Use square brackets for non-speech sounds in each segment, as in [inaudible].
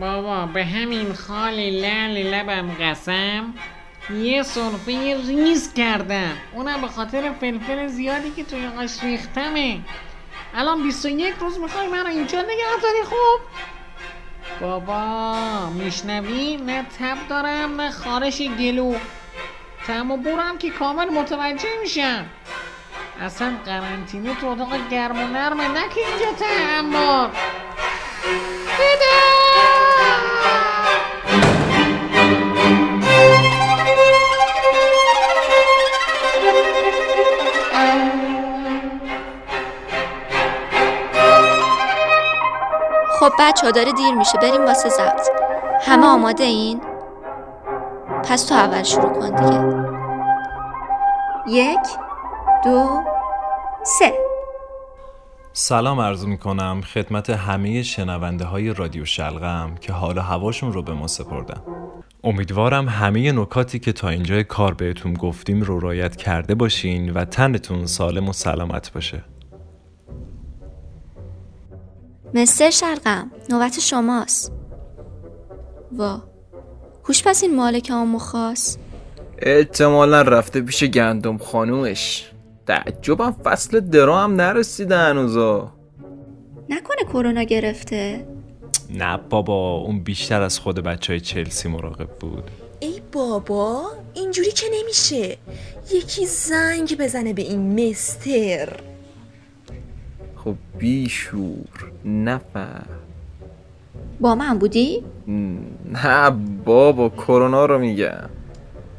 بابا به همین خالی لعل لبم قسم. یه سرفه ریز کردم. اونم به خاطر فلفل زیادی که توی آش ریختمه. الان 21 روز می‌خوای منو اینجا نگه داری خوب؟ بابا میشنوی؟ نه تب دارم نه خارش گلو. تم و بورم که کامل متوجه میشم. اصلا قرنطینه تو اتاق گرم و نرمه نه که اینجا تعمار بده! خب بچه ها داره دیر میشه بریم واسه ضبط همه آماده این؟ پس تو اول شروع کن دیگه. یک دو سه. سلام عرض می کنم خدمت همه شنونده های رادیو شلغم که حال هواشون رو به ما سپردم امیدوارم همه نکاتی که تا اینجای کار بهتون گفتیم رو رایت کرده باشین و تنتون سالم و سلامت باشه. مستر شلغم نوبت شماست. وا. کوش پس این مالک آمو خواست احتمالا رفته پیش گندم خانومش. تعجبم فصل درا هم نرسیده هنوزا. نکنه کرونا گرفته. نه بابا اون بیشتر از خود بچه های چلسی مراقب بود. ای بابا اینجوری که نمیشه. یکی زنگ بزنه به این مستر. خب بیشور نفر با من بودی؟ نه بابا کرونا رو میگم.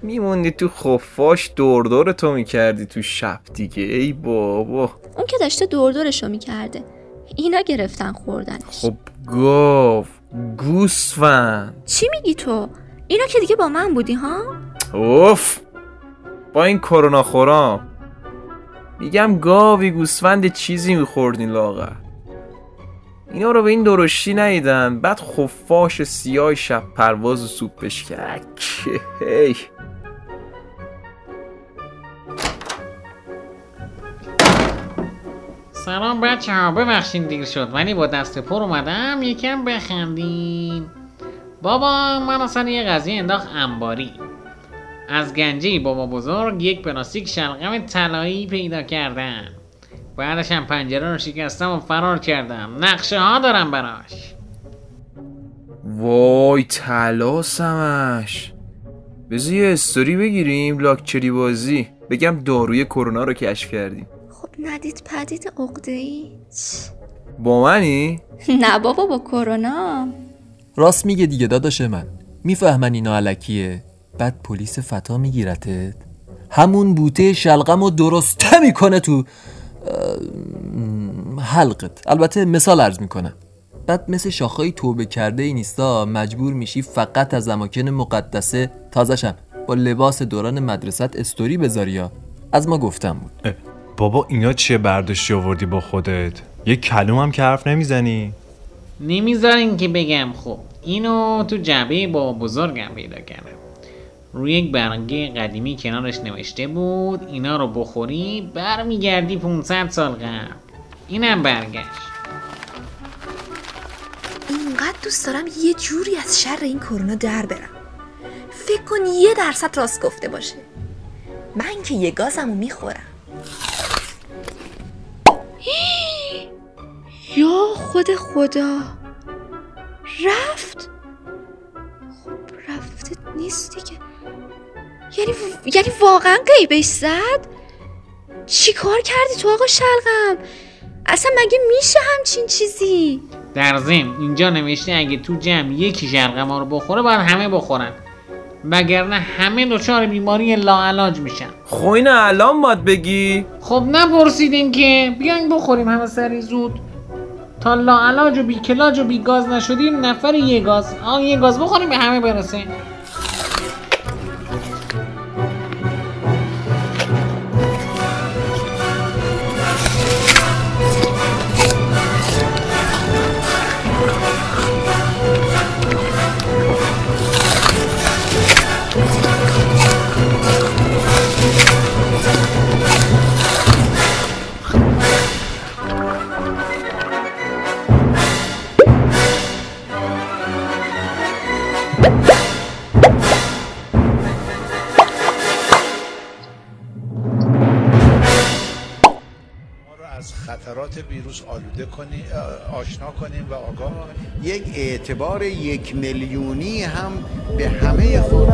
میموندی تو خفاش دور دور تو می‌کردی تو شب دیگه ای بابا. اون که داشته دور دورشو می‌کرده. اینا گرفتن خوردنش. خب گاو گوسفند. چی میگی تو؟ اینا که دیگه با من بودی ها؟ اوف با این کرونا خورام. میگم گاوی گوسفند چیزی میخوردین لاغر. اینا رو به این درشتی نیدن بعد خفاش سیاه شب پرواز و سوپش کرد هی سلام بچه ها ببخشین دیر شد ولی با دست پر اومدم یکم بخندیم. بابا من اصلا یه قضیه انداخت انباری. از گنجه بابا بزرگ یک پلاستیک شلغم طلایی پیدا کردم بعدش هم پنجره رو شکستم و فرار کردم. نقشه ها دارم براش. وای طلا سمش بذار یه استوری بگیریم لاکچری بازی. بگم داروی کرونا رو کشف کردیم. خب ندید پدید عقده ای با منی؟ [laughs] نه بابا با کرونا. راست میگه دیگه داداش من. می‌فهمن اینا علکیه. بعد پلیس فتا میگیرتت همون بوته شلغم رو درسته می‌کنه تو حلقت. البته مثال عرض می‌کنم. بعد مثل شاخهای توبه کرده ای نیستا مجبور میشی فقط از اماکن مقدسه تازشم با لباس دوران مدرست استوری بذاری یا؟ از ما گفتم بود. بابا اینا چیه برداشتی آوردی با خودت؟ یه کلوم هم که حرف نمی‌زنی؟ نمی‌ذارین که بگم خب. اینو تو جعبه بابا بزرگم پیدا کردم. روی یک برگه قدیمی کنارش نوشته بود اینا رو بخوری برمیگردی 500 سال قبل. اینم برگشت. اینقدر دوست دارم یه جوری از شر این کرونا در برم. فکر کن یه درصد راست گفته باشه. من که یه گازمو می‌خورم. [gasps] یا خود خدا. رفت. خب رفته نیست دیگه. یعنی یعنی واقعا قیبش زد؟ چی کار کردی تو آقا شلغم؟ اصلا مگه میشه همچین چیزی؟ در ضمن اینجا نوشته اگه تو جمع یکی شلغما رو بخوره باید همه بخورن. وگرنه همه دچار بیماری لاعلاج میشن. خب اینو الان باید بگی. خب نپرسیدین که بیاین بخوریم همه سری زود. تا لاعلاج و بیکلاج و بیگاز نشدیم نفر یه گاز آن یه گاز بخوریم به همه برسه. خطرات ویروس آلوده کنیم آشنا کنیم و آگاه کنیم. یک اعتبار یک میلیونی هم به همه خود.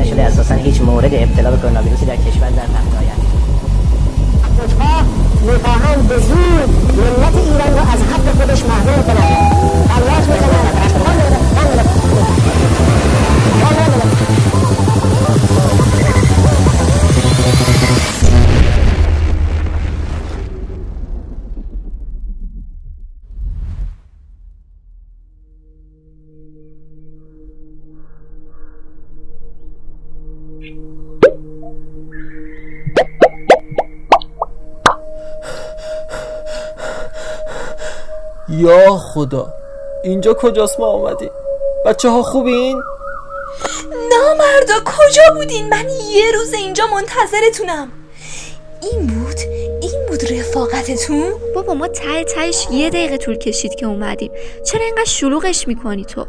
نشده اساسا هیچ مورد ابتلا به کرونا ویروسی در کشور در می‌خواهند به زور ملت ایران رو از یا خدا اینجا کجاست ما آمدیم؟ بچه ها خوبین؟ نامردا کجا بودین؟ من یه روز اینجا منتظرتونم. این بود این بود رفاقتتون؟ بابا ما ته تهش یه دقیقه طول کشید که اومدیم. چرا اینقدر شلوغش می‌کنی تو؟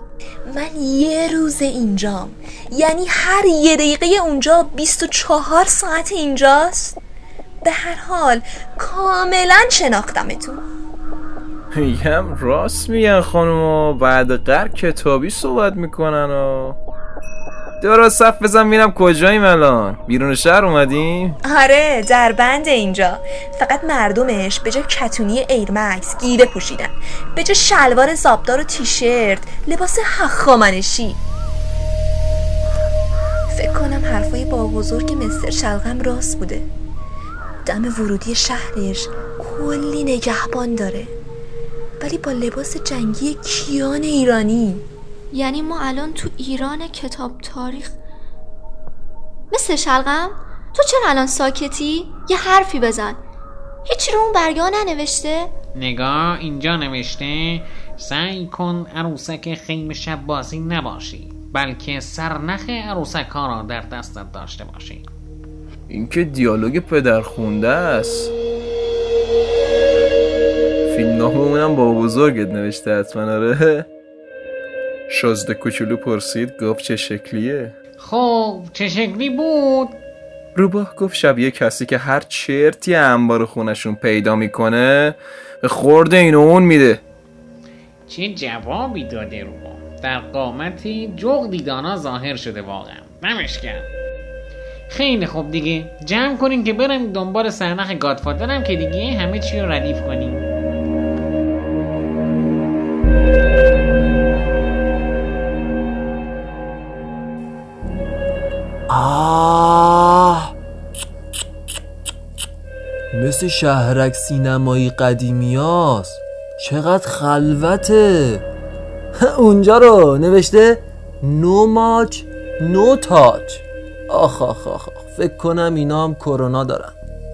من یه روز اینجام یعنی هر یه دقیقه اونجا 24 ساعت اینجاست. به هر حال کاملا شناختمتون. میگم راست میگن خانوما. بعد قر کتابی صحبت می‌کنن و درست صف بزن میرم کجاییم الان؟ بیرون شهر اومدیم؟ آره در بند اینجا. فقط مردمش به جای کتونی ایرمکس گیره پوشیدن. به جای شلوار زابدار و تیشرت لباس هخامنشی. فکر کنم حرفای با بزرگ مستر شلغم راست بوده. دم ورودی شهرش کلی نگهبان داره. ولی با لباس جنگی کیان ایرانی یعنی ما الان تو ایران کتاب تاریخ مثل شلغم تو چرا الان ساکتی؟ یه حرفی بزن هیچی رو اون برگاه ننوشته؟ نگاه اینجا نوشته سعی کن عروسک خیم شب بازی نباشی بلکه سرنخ عروسک ها را در دستت داشته باشی این که دیالوگ پدر خونده است فیلم نامه اونم با بزرگت نوشته حتما آره. شازده کوچولو پرسید گفت چه شکلیه؟ خب چه شکلی بود؟ روباه گفت شبیه کسی که هر چرتی انبار خونشون پیدا می‌کنه به خورده این اون میده. چه جوابی داده رو در قامتی جغدی دانا ظاهر شده واقعا. نمش کرد. خیلی خوب دیگه. جمع کنیم که بریم دنبال سرنخ گادفادرم که دیگه همه چی رو ردیف کنیم. آه مثل شهرک سینمایی قدیمی هست. چقدر خلوته اونجا رو نوشته نو ماچ نو تاچ آخ آخ آخ آخ. فکر کنم اینا هم کرونا دارن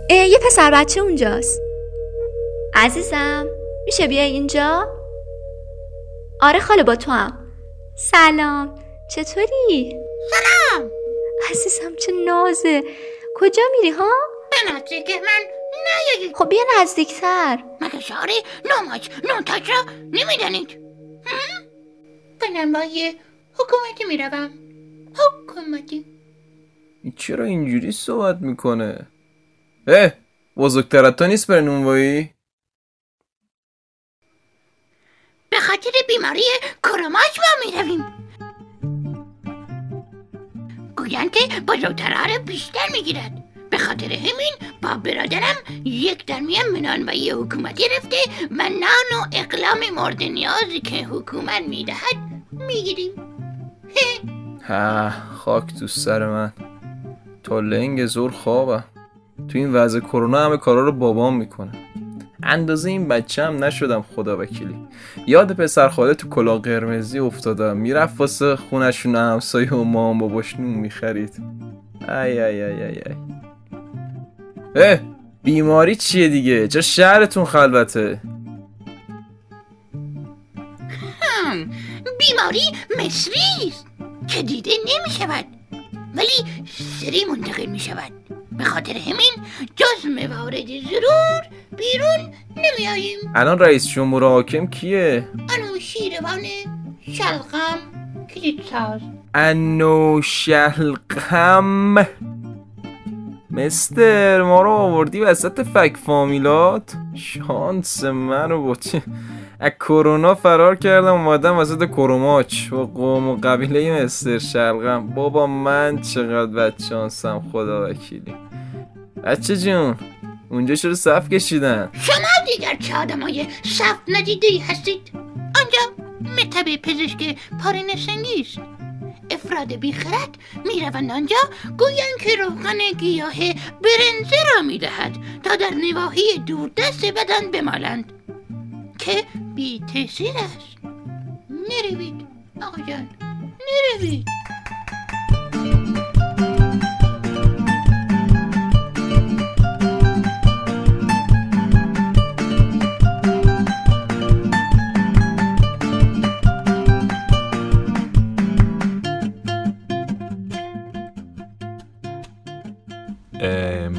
یه پسر بچه اونجاست عزیزم میشه بیای اینجا؟ آره خاله با تو هم سلام چطوری؟ سلام عزیزم چه نازه. کجا میری ها؟ به نزدیک من نیایید خب بیا نزدیکتر. مگه شعار ناماج نونتاج را نمی‌دانید. به نمای حکومتی می‌روم. حکومتی. این چرا اینجوری صحبت می‌کنه؟ اه بزرگتر تو نیست برای نونوایی به خاطر بیماری کروماش ما می‌رویم. گویند که بزرگترها را بیشتر می‌گیرد. به خاطر همین با برادرم یک درمیان منانوایی حکومتی رفته و نان و اقلام مورد نیازی که حکومت می‌دهد می‌گیریم. ها خاک تو سر من. تا لنگ زور خوابم. تو این وضع کرونا همه کارا رو بابام می‌کنه. اندازه این بچه هم نشدم خدا وکیلی. یاد پسر خاله تو کلاه قرمزی افتادم. می‌رفت واسه خونشون همسایه و مام باباش نون می‌خرید. ای ای ای ای ای. اه بیماری چیه دیگه؟ چه شهرتون خلوته. بیماری مصری که دیده نمی شود ولی سری منتقل می شود به خاطر همین جز موارد ضرور بیرون نمی آییم الان رئیس جمهور حاکم کیه؟ انو شیروان شلغم کلید ساز انو شلقم مستر ما رو آوردی وسط فک فامیلات؟ شانس منو با چه از کرونا فرار کردم اومدم وسط کروماچ. با قوم و قبیله مستر شلغم. بابا من چقدر بد شانسم خدا وکیلی. بچه جون اونجا چرا صف کشیدن؟ شما دیگر چه آدمای صف ندیده هستید؟ آنجا مکتب پزشک سنگیست افراد بیخرد می‌روند آنجا گویند که روغن گیاه برنزه را می‌دهد تا در نواحی دوردست بدن بمالند. که بی تاثیر است نروید آقا جان نروید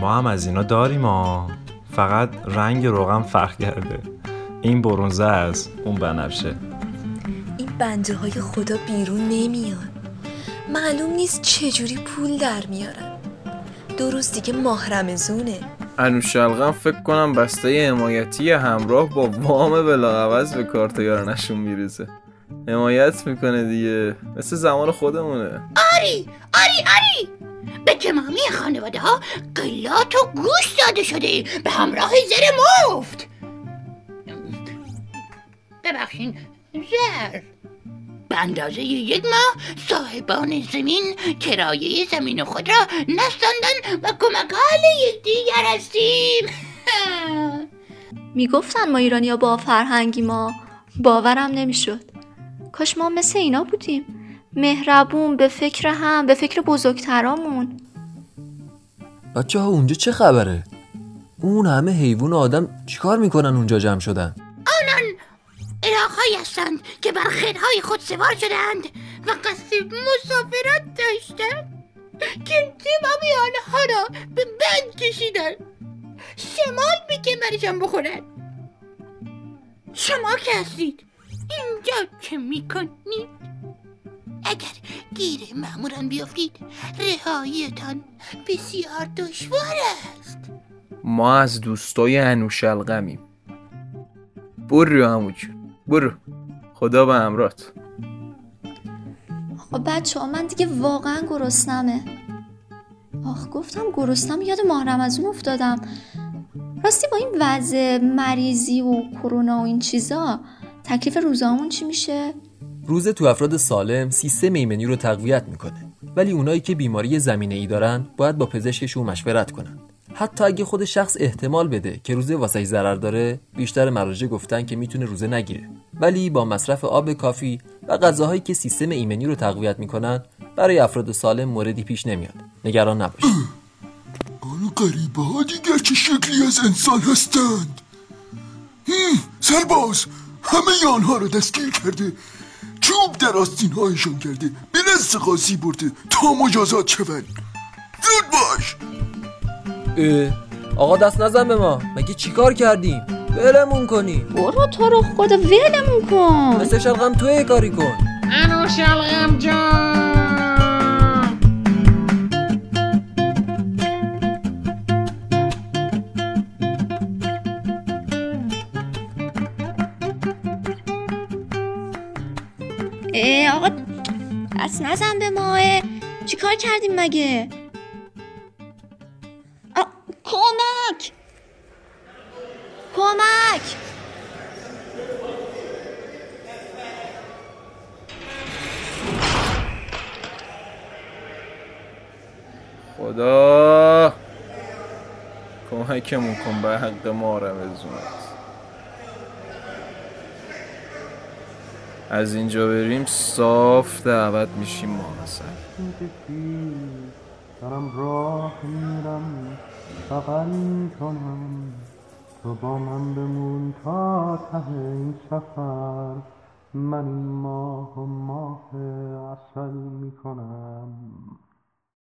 ما هم از اینا داریم ها. فقط رنگ روغن فرق کرده. این برونزه است اون بنفشه. این بنده های خدا بیرون نمیان معلوم نیست چجوری پول در میارن. دو روز دیگه ماه رمزونه انوشلغم فکر کنم بسته حمایتی همراه با وام بلاعوض به کارت یارنشون میریزه. حمایت می‌کنه دیگه. مثل زمان خودمونه. آری آری آری. به تمامی خانواده ها قلات و گوش داده شده. به همراه زر مفت. ببخشین. زر. به اندازه یک ماه صاحبان زمین کرایه زمین خود را نستاندن و کمک حال یکدیگر هستیم. [laughs] می‌گفتن ما ایرانیا با فرهنگی ما باورم نمی‌شد. کاش ما مثل اینا بودیم. مهربون به فکر هم به فکر بزرگترامون. بچه ها اونجا چه خبره؟ اون همه حیوان و آدم چیکار می‌کنن اونجا جمع شدن؟ الاغهایی هستند که بر خیلهای خود سوار شدند و قصد مسافرت داشتند. که تمامی آنها را به بند کشیدند. شمال به کمرشان بخورند. شما که هستید اینجا چه می‌کنید؟ اگر گیر ماموران بیفتید رهاییتان بسیار دشوار است. ما از دوستای انوشلغمیم. برو همو جون. برو. خدا به همرات. آقا بچه ها من دیگه واقعا گرسنمه. آخ گفتم گرسنم یاد ماه رمزون افتادم. راستی با این وضع مریضی و کرونا و این چیزا تکلیف روزامون چی میشه؟ روزه تو افراد سالم سیستم ایمنی رو تقویت می‌کنه. ولی اونایی که بیماری زمینه ای دارن باید با پزشکشون مشورت کنن. حتی اگه خود شخص احتمال بده که روزه واسه ضرر داره بیشتر مراجع گفتن که می‌تونه روزه نگیره. ولی با مصرف آب کافی و غذاهایی که سیستم ایمنی رو تقویت می‌کنن برای افراد سالم موردی پیش نمیاد. نگران نباش. [clears throat] آن غریبه ها دیگر چه شکلی از انسان هستند. سرباز همه آنها را دستگیر کرده. چوب در آستین هایشان کرده. به نزد قاضی برده. تا مجازات شوند. زود باش! آقا دست نزن به ما. مگه چیکار کردیم؟ ولمون کنی برو تو رو خدا ولمون کن. مثل شلغم توی کاری کن. انو شلغم جان. اه آقا دست نزن به ما. اه. چیکار کردیم مگه؟ کمکمون کن به حق ما رمزونت از اینجا بریم صاف دعوت میشیم ما مثلا. دارم راه میرم بغل کنم تو با من بمون تا ته این سفر. من این ماه و ماه اصل می‌کنم.